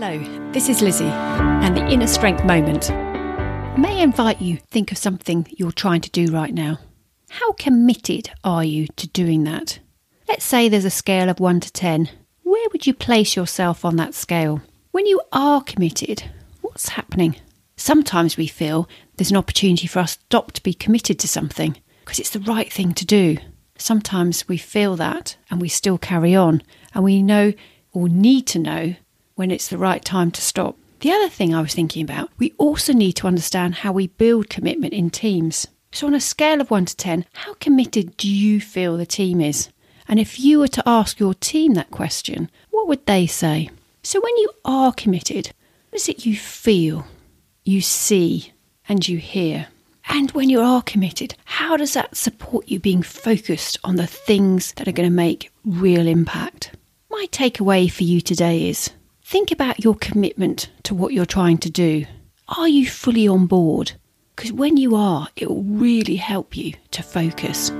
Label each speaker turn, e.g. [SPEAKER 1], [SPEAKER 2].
[SPEAKER 1] Hello, this is Lizzie and the Inner Strength Moment. May I invite you think of something you're trying to do right now. How committed are you to doing that? Let's say there's a scale of 1 to 10. Where would you place yourself on that scale? When you are committed, what's happening? Sometimes we feel there's an opportunity for us not to be committed to something because it's the right thing to do. Sometimes we feel that and we still carry on, and we know or need to know when it's the right time to stop. The other thing I was thinking about, we also need to understand how we build commitment in teams. So, on a scale of 1 to 10, how committed do you feel the team is? And if you were to ask your team that question, what would they say? So, when you are committed, what is it you feel, you see, and you hear? And when you are committed, how does that support you being focused on the things that are going to make real impact? My takeaway for you today is think about your commitment to what you're trying to do. Are you fully on board? Because when you are, it will really help you to focus.